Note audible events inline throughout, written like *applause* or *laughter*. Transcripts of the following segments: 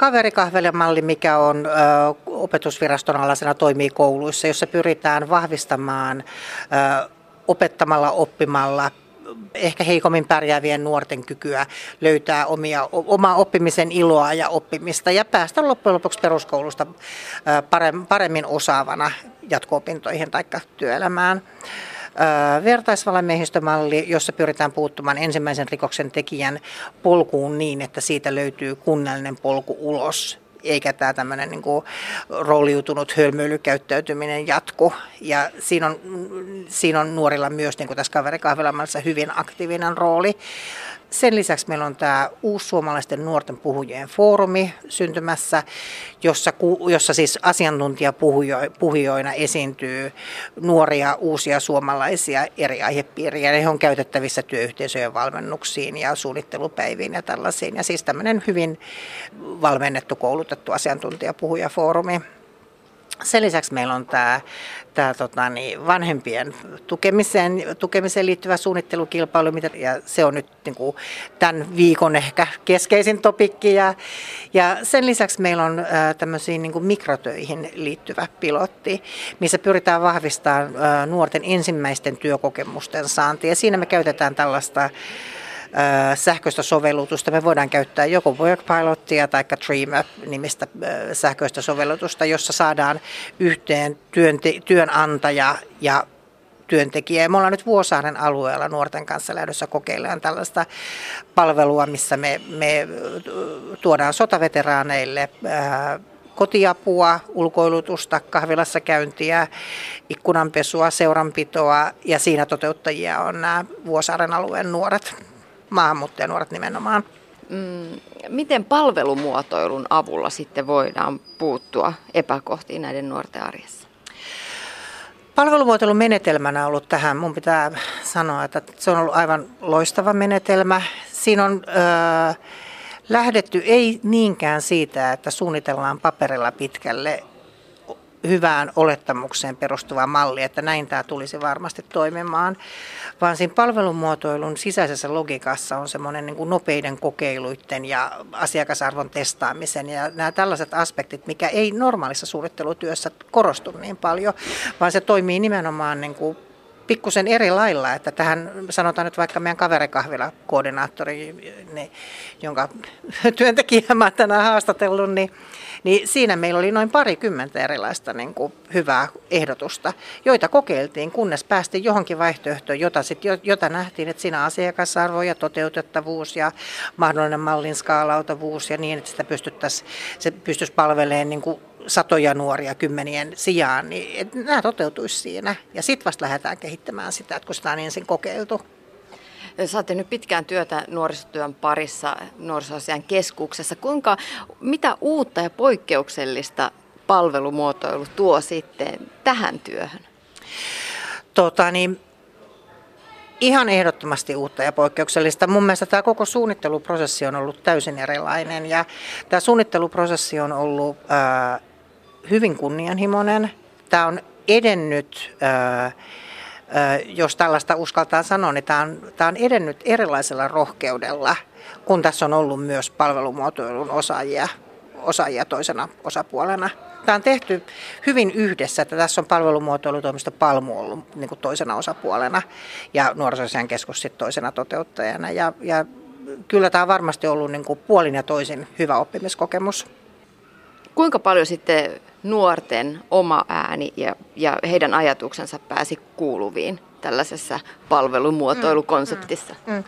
kaverikahvelemalli, mikä on ö, opetusviraston alaisena toimii kouluissa, jossa pyritään vahvistamaan ö, opettamalla, oppimalla ehkä heikommin pärjäävien nuorten kykyä löytää omia, omaa oppimisen iloa ja oppimista ja päästä loppujen lopuksi peruskoulusta paremmin osaavana jatko-opintoihin tai työelämään vertaisvalemiehistömalli, jossa pyritään puuttumaan ensimmäisen rikoksen tekijän polkuun niin, että siitä löytyy kunnollinen polku ulos eikä tämä tämmöinen niin kuin rooliutunut hölmöilykäyttäytyminen jatku. Ja siinä on, siinä on nuorilla myös, niin kuin tässä kaverikahvelamassa, hyvin aktiivinen rooli. Sen lisäksi meillä on tämä uusi suomalaisten nuorten puhujien foorumi syntymässä, jossa, jossa siis asiantuntijapuhujoina esiintyy nuoria uusia suomalaisia eri aihepiiriä. Ne on käytettävissä työyhteisöjen valmennuksiin ja suunnittelupäiviin ja tällaisiin. Ja siis tämmöinen hyvin valmennettu, koulutettu asiantuntijapuhujafoorumi. Sen lisäksi meillä on tämä, tämä tota, niin, vanhempien tukemiseen, tukemiseen liittyvä suunnittelukilpailu, mitä, ja se on nyt niin kuin, tämän viikon ehkä keskeisin topikki. Ja, ja sen lisäksi meillä on ää, tämmöisiin niin kuin mikrotöihin liittyvä pilotti, missä pyritään vahvistamaan ää, nuorten ensimmäisten työkokemusten saantia. Siinä me käytetään tällaista sähköistä sovellutusta. Me voidaan käyttää joko Workpilotia tai DreamUp-nimistä sähköistä sovellutusta, jossa saadaan yhteen työnte- työnantaja ja työntekijä. Me ollaan nyt Vuosaaren alueella nuorten kanssa lähdössä kokeilemaan tällaista palvelua, missä me, me tuodaan sotaveteraaneille kotiapua, ulkoilutusta, kahvilassa käyntiä, ikkunanpesua, seuranpitoa ja siinä toteuttajia on nämä Vuosaaren alueen nuoret maahanmuuttajanuoret nimenomaan. Mm, miten palvelumuotoilun avulla sitten voidaan puuttua epäkohtiin näiden nuorten arjessa? Palvelumuotoilun menetelmänä on ollut tähän, mun pitää sanoa, että se on ollut aivan loistava menetelmä. Siinä on ö, lähdetty ei niinkään siitä, että suunnitellaan paperilla pitkälle hyvään olettamukseen perustuva malli, että näin tämä tulisi varmasti toimimaan, vaan siinä palvelumuotoilun sisäisessä logiikassa on semmoinen niin nopeiden kokeiluiden ja asiakasarvon testaamisen ja nämä tällaiset aspektit, mikä ei normaalissa suunnittelutyössä korostu niin paljon, vaan se toimii nimenomaan niin kuin pikkusen eri lailla, että tähän sanotaan nyt vaikka meidän kaverikahvila-koordinaattori, niin, jonka *laughs* työntekijä mä tänään haastatellut, niin niin siinä meillä oli noin parikymmentä erilaista niin kuin hyvää ehdotusta, joita kokeiltiin, kunnes päästiin johonkin vaihtoehtoon, jota, sit, jota nähtiin, että siinä asiakasarvo ja toteutettavuus ja mahdollinen mallin skaalautavuus ja niin, että sitä pystyttäisiin, se pystyisi palvelemaan niin kuin satoja nuoria kymmenien sijaan, niin että nämä toteutuisi siinä. Ja sitten vasta lähdetään kehittämään sitä, että kun sitä on ensin kokeiltu. Saatte nyt pitkään työtä nuorisotyön parissa nuorisoasian keskuksessa. Kuinka, mitä uutta ja poikkeuksellista palvelumuotoilu tuo sitten tähän työhön? Tota, niin, ihan ehdottomasti uutta ja poikkeuksellista. Mun mielestä tämä koko suunnitteluprosessi on ollut täysin erilainen ja tämä suunnitteluprosessi on ollut äh, hyvin kunnianhimoinen. Tämä on edennyt jos tällaista uskaltaa sanoa, niin tämä on, tämä on edennyt erilaisella rohkeudella, kun tässä on ollut myös palvelumuotoilun osaajia, osaajia toisena osapuolena. Tämä on tehty hyvin yhdessä, että tässä on palvelumuotoilutoimisto Palmu ollut niin kuin toisena osapuolena ja nuorisosian keskus sitten toisena toteuttajana. Ja, ja kyllä tämä on varmasti ollut niin kuin puolin ja toisin hyvä oppimiskokemus. Kuinka paljon sitten nuorten oma ääni ja, ja heidän ajatuksensa pääsi kuuluviin tällaisessa palvelumuotoilukonseptissa? Mm, mm, mm.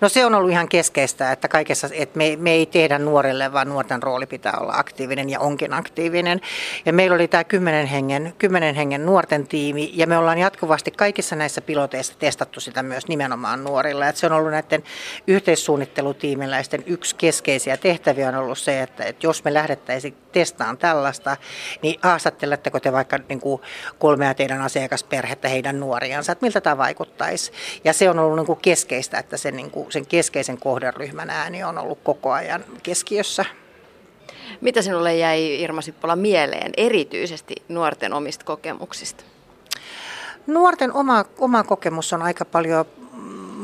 No se on ollut ihan keskeistä, että kaikessa, että me, me ei tehdä nuorille, vaan nuorten rooli pitää olla aktiivinen ja onkin aktiivinen. Ja meillä oli tämä kymmenen hengen, kymmenen hengen nuorten tiimi ja me ollaan jatkuvasti kaikissa näissä piloteissa testattu sitä myös nimenomaan nuorilla. Että se on ollut näiden yhteissuunnittelutiimiläisten yksi keskeisiä tehtäviä on ollut se, että, että jos me lähdettäisiin testaan tällaista, niin haastatteletteko te vaikka niin kuin kolmea teidän asiakasperhettä heidän nuoriansa, että miltä tämä vaikuttaisi. Ja se on ollut niin kuin keskeistä, että sen, niin kuin, sen keskeisen kohderyhmän ääni on ollut koko ajan keskiössä. Mitä sinulle jäi Irma Sippola mieleen erityisesti nuorten omista kokemuksista? Nuorten oma, oma kokemus on aika paljon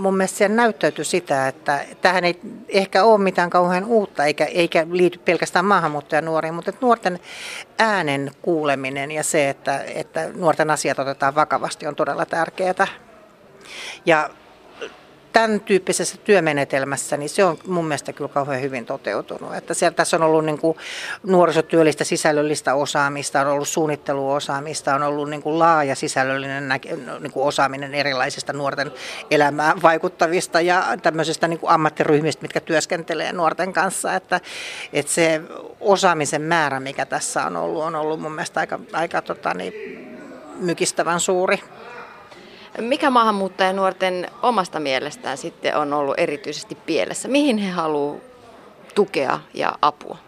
mun mielestä siellä näyttäytyi sitä, että tähän ei ehkä ole mitään kauhean uutta, eikä, eikä liity pelkästään maahanmuuttajanuoriin, mutta että nuorten äänen kuuleminen ja se, että, että nuorten asiat otetaan vakavasti on todella tärkeää. Ja tämän tyyppisessä työmenetelmässä, niin se on mun mielestä kyllä kauhean hyvin toteutunut. Että siellä tässä on ollut niin kuin nuorisotyöllistä sisällöllistä osaamista, on ollut suunnitteluosaamista, on ollut niin kuin laaja sisällöllinen näke, niin kuin osaaminen erilaisista nuorten elämään vaikuttavista ja tämmöisistä niin kuin ammattiryhmistä, mitkä työskentelee nuorten kanssa. Että, että se osaamisen määrä, mikä tässä on ollut, on ollut mun mielestä aika, aika tota, niin, mykistävän suuri. Mikä maahanmuuttajanuorten omasta mielestään sitten on ollut erityisesti pielessä? Mihin he haluavat tukea ja apua?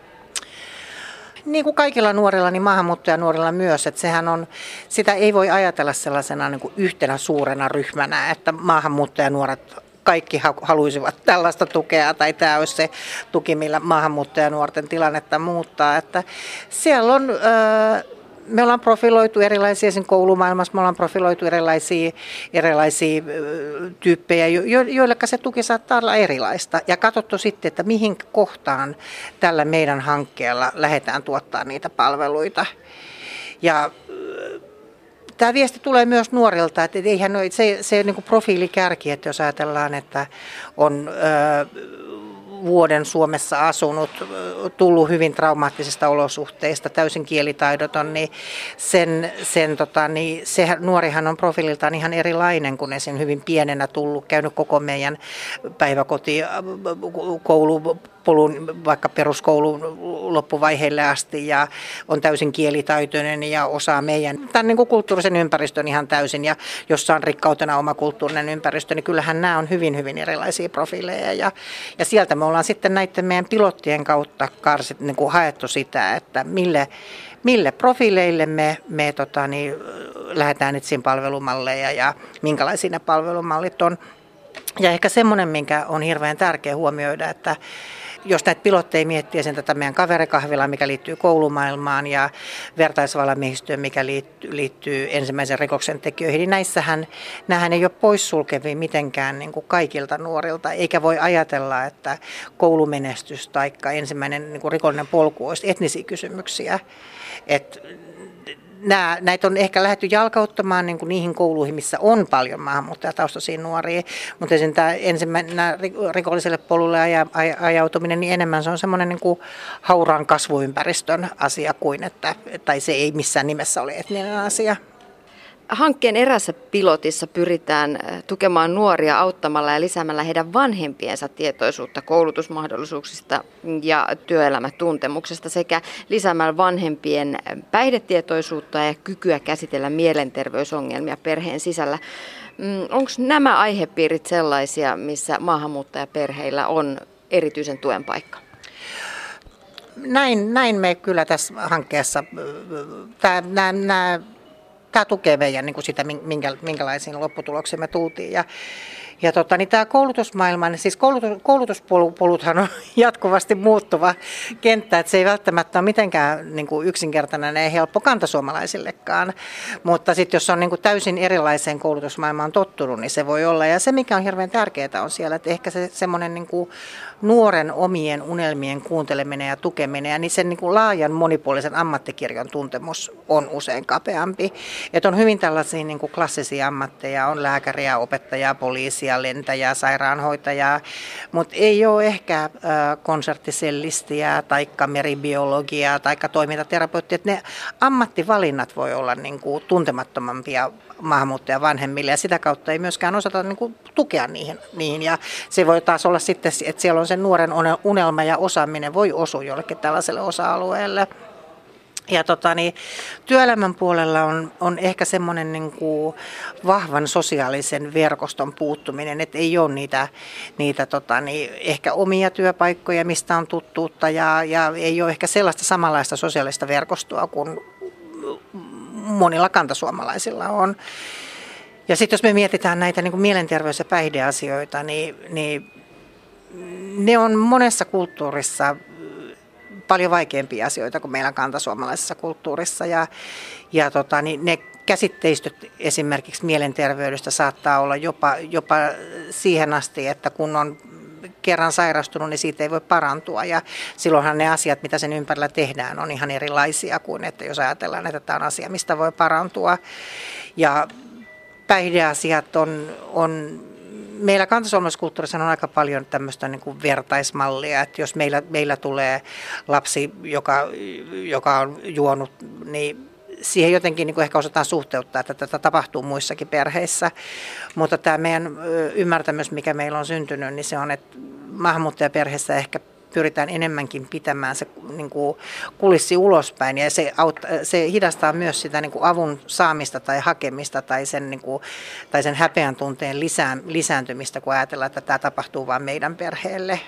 Niin kuin kaikilla nuorilla, niin maahanmuuttajanuorilla myös, että sehän on, sitä ei voi ajatella sellaisena niin kuin yhtenä suurena ryhmänä, että maahanmuuttajanuoret kaikki haluaisivat tällaista tukea tai tämä olisi se tuki, millä maahanmuuttajanuorten tilannetta muuttaa. Että siellä on me ollaan profiloitu erilaisia sen koulumaailmassa, me ollaan profiloitu erilaisia, erilaisia tyyppejä, jo, joille se tuki saattaa olla erilaista. Ja katsottu sitten, että mihin kohtaan tällä meidän hankkeella lähdetään tuottaa niitä palveluita. Ja Tämä viesti tulee myös nuorilta, että eihän se, se niin profiilikärki, että jos ajatellaan, että on vuoden Suomessa asunut, tullut hyvin traumaattisista olosuhteista, täysin kielitaidoton, niin, sen, sen, tota, niin se nuorihan on profiililtaan ihan erilainen kuin esim. hyvin pienenä tullut, käynyt koko meidän päiväkoti, koulu, polun vaikka peruskoulun loppuvaiheelle asti ja on täysin kielitaitoinen ja osaa meidän tämän niin kuin kulttuurisen ympäristön ihan täysin ja jossa on rikkautena oma kulttuurinen ympäristö, niin kyllähän nämä on hyvin, hyvin erilaisia profiileja ja, ja sieltä me ollaan sitten näiden meidän pilottien kautta karsit, niin kuin haettu sitä, että mille, mille profiileille me, me tota, niin, lähdetään etsiin palvelumalleja ja minkälaisia ne palvelumallit on. Ja ehkä semmoinen, minkä on hirveän tärkeä huomioida, että jos näitä pilotteja miettii sen tätä meidän kaverikahvilaa, mikä liittyy koulumaailmaan ja vertaisvalamiehistöön, mikä liittyy, liittyy ensimmäisen rikoksen tekijöihin, niin näissähän nämähän ei ole poissulkevia mitenkään niin kuin kaikilta nuorilta, eikä voi ajatella, että koulumenestys tai ensimmäinen niin kuin rikollinen polku olisi etnisiä kysymyksiä. Et nämä, näitä on ehkä lähdetty jalkauttamaan niin kuin niihin kouluihin, missä on paljon maahanmuuttajataustaisia nuoria, mutta sen tämä ensimmäinen rikolliselle polulle aja, ajautuminen, niin enemmän se on semmoinen niin kuin hauraan kasvuympäristön asia kuin, että, tai se ei missään nimessä ole etninen asia. Hankkeen erässä pilotissa pyritään äh, tukemaan nuoria auttamalla ja lisäämällä heidän vanhempiensa tietoisuutta koulutusmahdollisuuksista ja työelämätuntemuksesta sekä lisäämällä vanhempien päihdetietoisuutta ja kykyä käsitellä mielenterveysongelmia perheen sisällä. Mm, Onko nämä aihepiirit sellaisia, missä maahanmuuttajaperheillä on erityisen tuen paikka? Näin, näin me kyllä tässä hankkeessa, tämä, nämä, nämä tämä tukee meidän niin kuin sitä, minkä, minkälaisiin lopputuloksiin me tultiin. Ja, ja tota, niin tämä koulutusmaailma, niin siis koulutus, koulutuspoluthan on *laughs* jatkuvasti muuttuva kenttä, että se ei välttämättä ole mitenkään niin kuin yksinkertainen ja helppo kantasuomalaisillekaan. Mutta sitten jos on niin kuin täysin erilaiseen koulutusmaailmaan tottunut, niin se voi olla. Ja se, mikä on hirveän tärkeää on siellä, että ehkä se semmoinen niin nuoren omien unelmien kuunteleminen ja tukeminen ja niin sen niin kuin laajan monipuolisen ammattikirjon tuntemus on usein kapeampi. Että on hyvin tällaisia niin kuin klassisia ammatteja, on lääkäriä, opettajaa, poliisia, lentäjää, sairaanhoitajaa, mutta ei ole ehkä konserttisellistiä tai meribiologiaa tai toimintaterapeuttia. Ne ammattivalinnat voi olla niin kuin tuntemattomampia maahanmuuttajan vanhemmille ja sitä kautta ei myöskään osata niin kuin, tukea niihin, niihin. Ja se voi taas olla sitten, että siellä on sen nuoren unelma ja osaaminen voi osua jollekin tällaiselle osa-alueelle. Ja tota, niin, työelämän puolella on, on ehkä semmoinen niin kuin vahvan sosiaalisen verkoston puuttuminen, että ei ole niitä, niitä tota, niin, ehkä omia työpaikkoja, mistä on tuttuutta ja, ja ei ole ehkä sellaista samanlaista sosiaalista verkostoa kuin monilla kantasuomalaisilla on. Ja sitten jos me mietitään näitä niin kuin mielenterveys- ja päihdeasioita, niin, niin ne on monessa kulttuurissa paljon vaikeampia asioita kuin meillä kantasuomalaisessa kulttuurissa. Ja, ja tota, niin ne käsitteistöt esimerkiksi mielenterveydestä saattaa olla jopa, jopa siihen asti, että kun on kerran sairastunut, niin siitä ei voi parantua. Ja silloinhan ne asiat, mitä sen ympärillä tehdään, on ihan erilaisia kuin, että jos ajatellaan, että tämä on asia, mistä voi parantua. Ja päihdeasiat on, on meillä kantasuomalaiskulttuurissa on aika paljon tämmöistä niin kuin vertaismallia, että jos meillä, meillä tulee lapsi, joka, joka on juonut, niin siihen jotenkin niin kuin ehkä osataan suhteuttaa, että tätä tapahtuu muissakin perheissä. Mutta tämä meidän ymmärtämys, mikä meillä on syntynyt, niin se on, että maahanmuuttajaperheessä ehkä pyritään enemmänkin pitämään se niin kuin kulissi ulospäin ja se, aut, se hidastaa myös sitä niin kuin avun saamista tai hakemista tai sen, niin kuin, tai sen häpeän tunteen lisään, lisääntymistä, kun ajatellaan, että tämä tapahtuu vain meidän perheelle.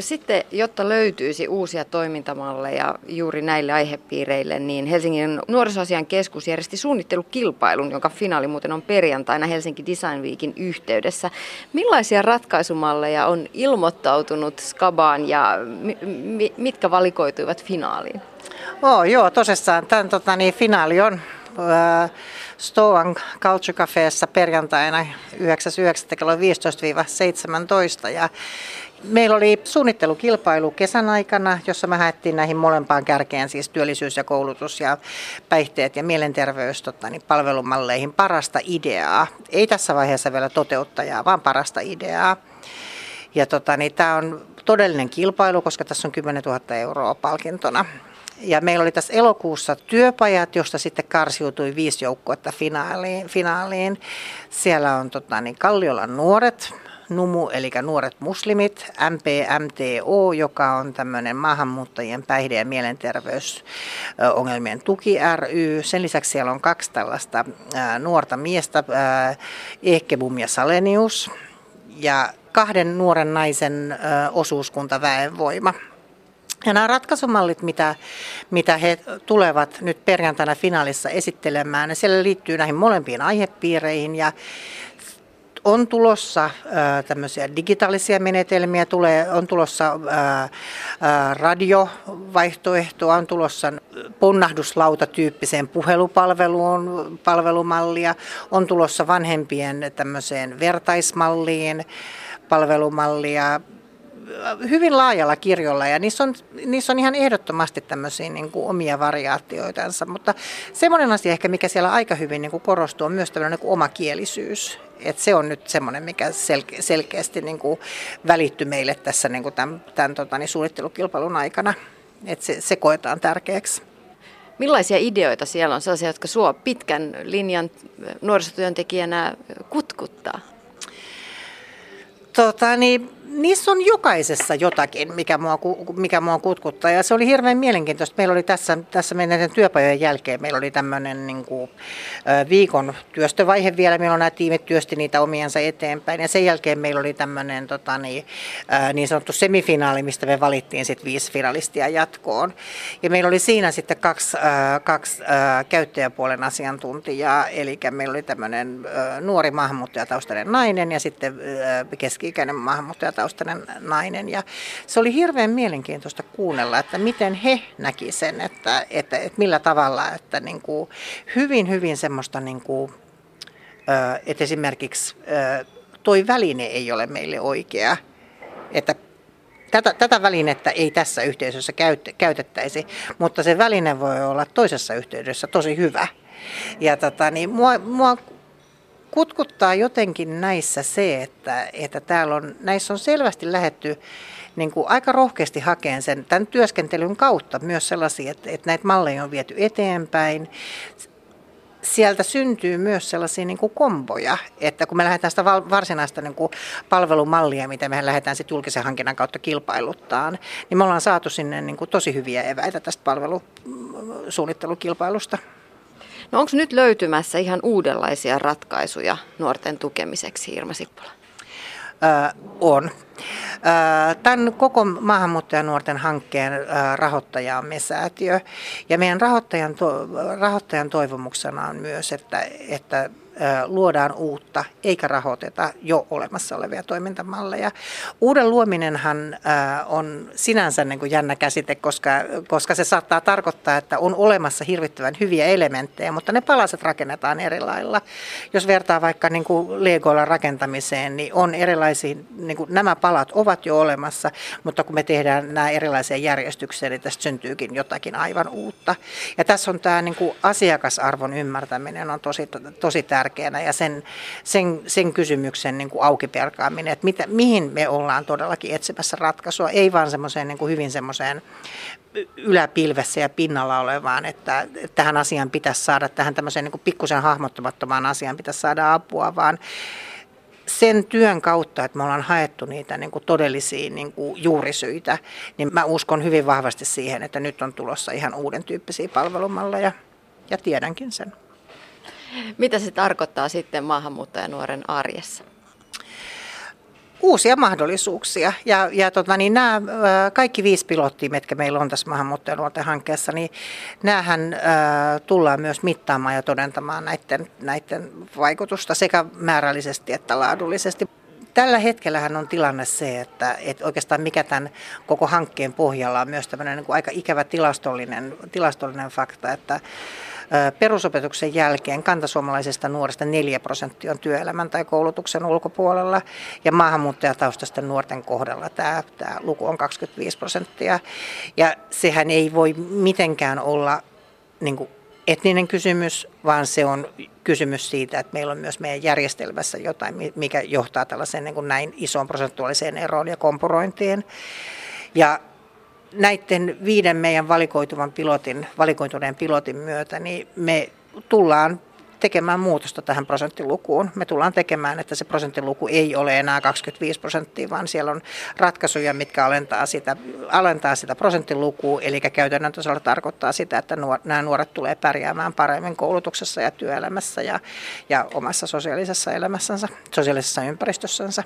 Sitten, jotta löytyisi uusia toimintamalleja juuri näille aihepiireille, niin Helsingin nuorisoasian keskus järjesti suunnittelukilpailun, jonka finaali muuten on perjantaina Helsinki Design Weekin yhteydessä. Millaisia ratkaisumalleja on ilmoittautunut Skabaan ja mitkä valikoituivat finaaliin? Oh, joo, tosissaan. Tämän tota, niin, finaali on äh, Stoan Culture Cafeessa perjantaina 9.9. kello 15-17. Ja Meillä oli suunnittelukilpailu kesän aikana, jossa me haettiin näihin molempaan kärkeen, siis työllisyys ja koulutus ja päihteet ja mielenterveys tota, niin palvelumalleihin parasta ideaa. Ei tässä vaiheessa vielä toteuttajaa, vaan parasta ideaa. Ja tota, niin, tämä on todellinen kilpailu, koska tässä on 10 000 euroa palkintona. Ja meillä oli tässä elokuussa työpajat, josta sitten karsiutui viisi joukkuetta finaaliin. finaaliin. Siellä on tota, niin Kalliolan nuoret, NUMU, eli Nuoret muslimit, MPMTO, joka on tämmöinen maahanmuuttajien päihde- ja mielenterveysongelmien tuki ry. Sen lisäksi siellä on kaksi tällaista nuorta miestä, Ehkebum ja Salenius, ja kahden nuoren naisen osuuskunta Väenvoima. Ja nämä ratkaisumallit, mitä, mitä he tulevat nyt perjantaina finaalissa esittelemään, ne siellä liittyy näihin molempiin aihepiireihin ja on tulossa ää, tämmöisiä digitaalisia menetelmiä, tulee, on tulossa ää, ää, radiovaihtoehtoa, on tulossa ponnahduslautatyyppiseen puhelupalveluun palvelumallia, on tulossa vanhempien tämmöiseen vertaismalliin palvelumallia, hyvin laajalla kirjolla ja niissä on, niissä on ihan ehdottomasti tämmöisiä niin kuin omia variaatioitansa, mutta semmoinen asia ehkä, mikä siellä aika hyvin niin kuin korostuu, on myös tämmöinen niin omakielisyys. Et se on nyt semmoinen, mikä selke- selkeästi niin kuin välitty meille tässä niin kuin tämän, tämän tota, niin suunnittelukilpailun aikana. Et se, se koetaan tärkeäksi. Millaisia ideoita siellä on, sellaisia, jotka suo pitkän linjan nuorisotyöntekijänä kutkuttaa? Tota, niin, niissä on jokaisessa jotakin, mikä mua, mikä mua kutkuttaa. Ja se oli hirveän mielenkiintoista. Meillä oli tässä, tässä meidän työpajojen jälkeen, meillä oli tämmöinen niin kuin, viikon työstövaihe vielä. Meillä on nämä tiimit työsti niitä omiansa eteenpäin. Ja sen jälkeen meillä oli tämmöinen tota, niin, niin sanottu semifinaali, mistä me valittiin sitten viisi finalistia jatkoon. Ja meillä oli siinä sitten kaksi, kaksi käyttäjäpuolen asiantuntijaa. Eli meillä oli tämmöinen nuori maahanmuuttajataustainen nainen ja sitten keski-ikäinen maahanmuuttajataustainen taustainen nainen. Ja se oli hirveän mielenkiintoista kuunnella, että miten he näki sen, että, että, että millä tavalla, että niin kuin hyvin, hyvin semmoista, niin kuin, että esimerkiksi toi väline ei ole meille oikea, että Tätä, tätä välinettä ei tässä yhteisössä käyt, käytettäisi, mutta se väline voi olla toisessa yhteydessä tosi hyvä. Ja tota, niin mua, mua kutkuttaa jotenkin näissä se, että, että täällä on, näissä on selvästi lähetty niin kuin aika rohkeasti hakeen sen tämän työskentelyn kautta myös sellaisia, että, että näitä malleja on viety eteenpäin. Sieltä syntyy myös sellaisia niin kuin komboja, että kun me lähdetään sitä varsinaista niin kuin palvelumallia, mitä me lähdetään sitten julkisen hankinnan kautta kilpailuttaan, niin me ollaan saatu sinne niin kuin tosi hyviä eväitä tästä palvelusuunnittelukilpailusta. No onko nyt löytymässä ihan uudenlaisia ratkaisuja nuorten tukemiseksi, Irma Sippola? Öö, on. Tämän koko maahanmuuttajanuorten hankkeen rahoittaja on MESäätiö. Ja meidän rahoittajan, rahoittajan toivomuksena on myös, että, että luodaan uutta eikä rahoiteta jo olemassa olevia toimintamalleja. Uuden luominenhan on sinänsä niin kuin jännä käsite, koska, koska se saattaa tarkoittaa, että on olemassa hirvittävän hyviä elementtejä, mutta ne palaset rakennetaan eri lailla. Jos vertaa vaikka niin kuin Legoilla rakentamiseen, niin on erilaisia, niin kuin nämä palat ovat jo olemassa, mutta kun me tehdään nämä erilaisia järjestyksiä, niin tästä syntyykin jotakin aivan uutta. Ja tässä on tämä niin kuin asiakasarvon ymmärtäminen on tosi, tosi tärkeänä ja sen, sen, sen kysymyksen niin kuin aukiperkaaminen, että mitä, mihin me ollaan todellakin etsimässä ratkaisua, ei vaan semmoiseen niin kuin hyvin semmoiseen yläpilvessä ja pinnalla olevaan, että tähän asiaan pitäisi saada, tähän tämmöiseen niin kuin pikkusen hahmottamattomaan asiaan pitäisi saada apua, vaan sen työn kautta, että me ollaan haettu niitä niin kuin todellisia niin kuin juurisyitä, niin mä uskon hyvin vahvasti siihen, että nyt on tulossa ihan uuden tyyppisiä palvelumalleja ja tiedänkin sen. Mitä se tarkoittaa sitten maahanmuuttajanuoren arjessa? uusia mahdollisuuksia. Ja, ja tota, niin nämä kaikki viisi pilottia, mitkä meillä on tässä maahanmuuttajanuorten hankkeessa, niin näähän äh, tullaan myös mittaamaan ja todentamaan näiden, näiden vaikutusta sekä määrällisesti että laadullisesti. Tällä hetkellähän on tilanne se, että, että oikeastaan mikä tämän koko hankkeen pohjalla on myös tämmöinen niin kuin aika ikävä tilastollinen, tilastollinen fakta, että Perusopetuksen jälkeen kantasuomalaisista nuorista 4 prosenttia on työelämän tai koulutuksen ulkopuolella ja maahanmuuttajataustaisten nuorten kohdalla tämä, tämä luku on 25 prosenttia. Ja sehän ei voi mitenkään olla niin kuin etninen kysymys, vaan se on kysymys siitä, että meillä on myös meidän järjestelmässä jotain, mikä johtaa tällaiseen niin kuin näin isoon prosentuaaliseen eroon ja kompurointiin. Ja näiden viiden meidän valikoituvan pilotin, valikoituneen pilotin myötä, niin me tullaan tekemään muutosta tähän prosenttilukuun. Me tullaan tekemään, että se prosenttiluku ei ole enää 25 prosenttia, vaan siellä on ratkaisuja, mitkä alentaa sitä, alentaa sitä prosenttilukua. Eli käytännön tasolla tarkoittaa sitä, että nuor, nämä nuoret tulee pärjäämään paremmin koulutuksessa ja työelämässä ja, ja omassa sosiaalisessa elämässänsä, sosiaalisessa ympäristössänsä.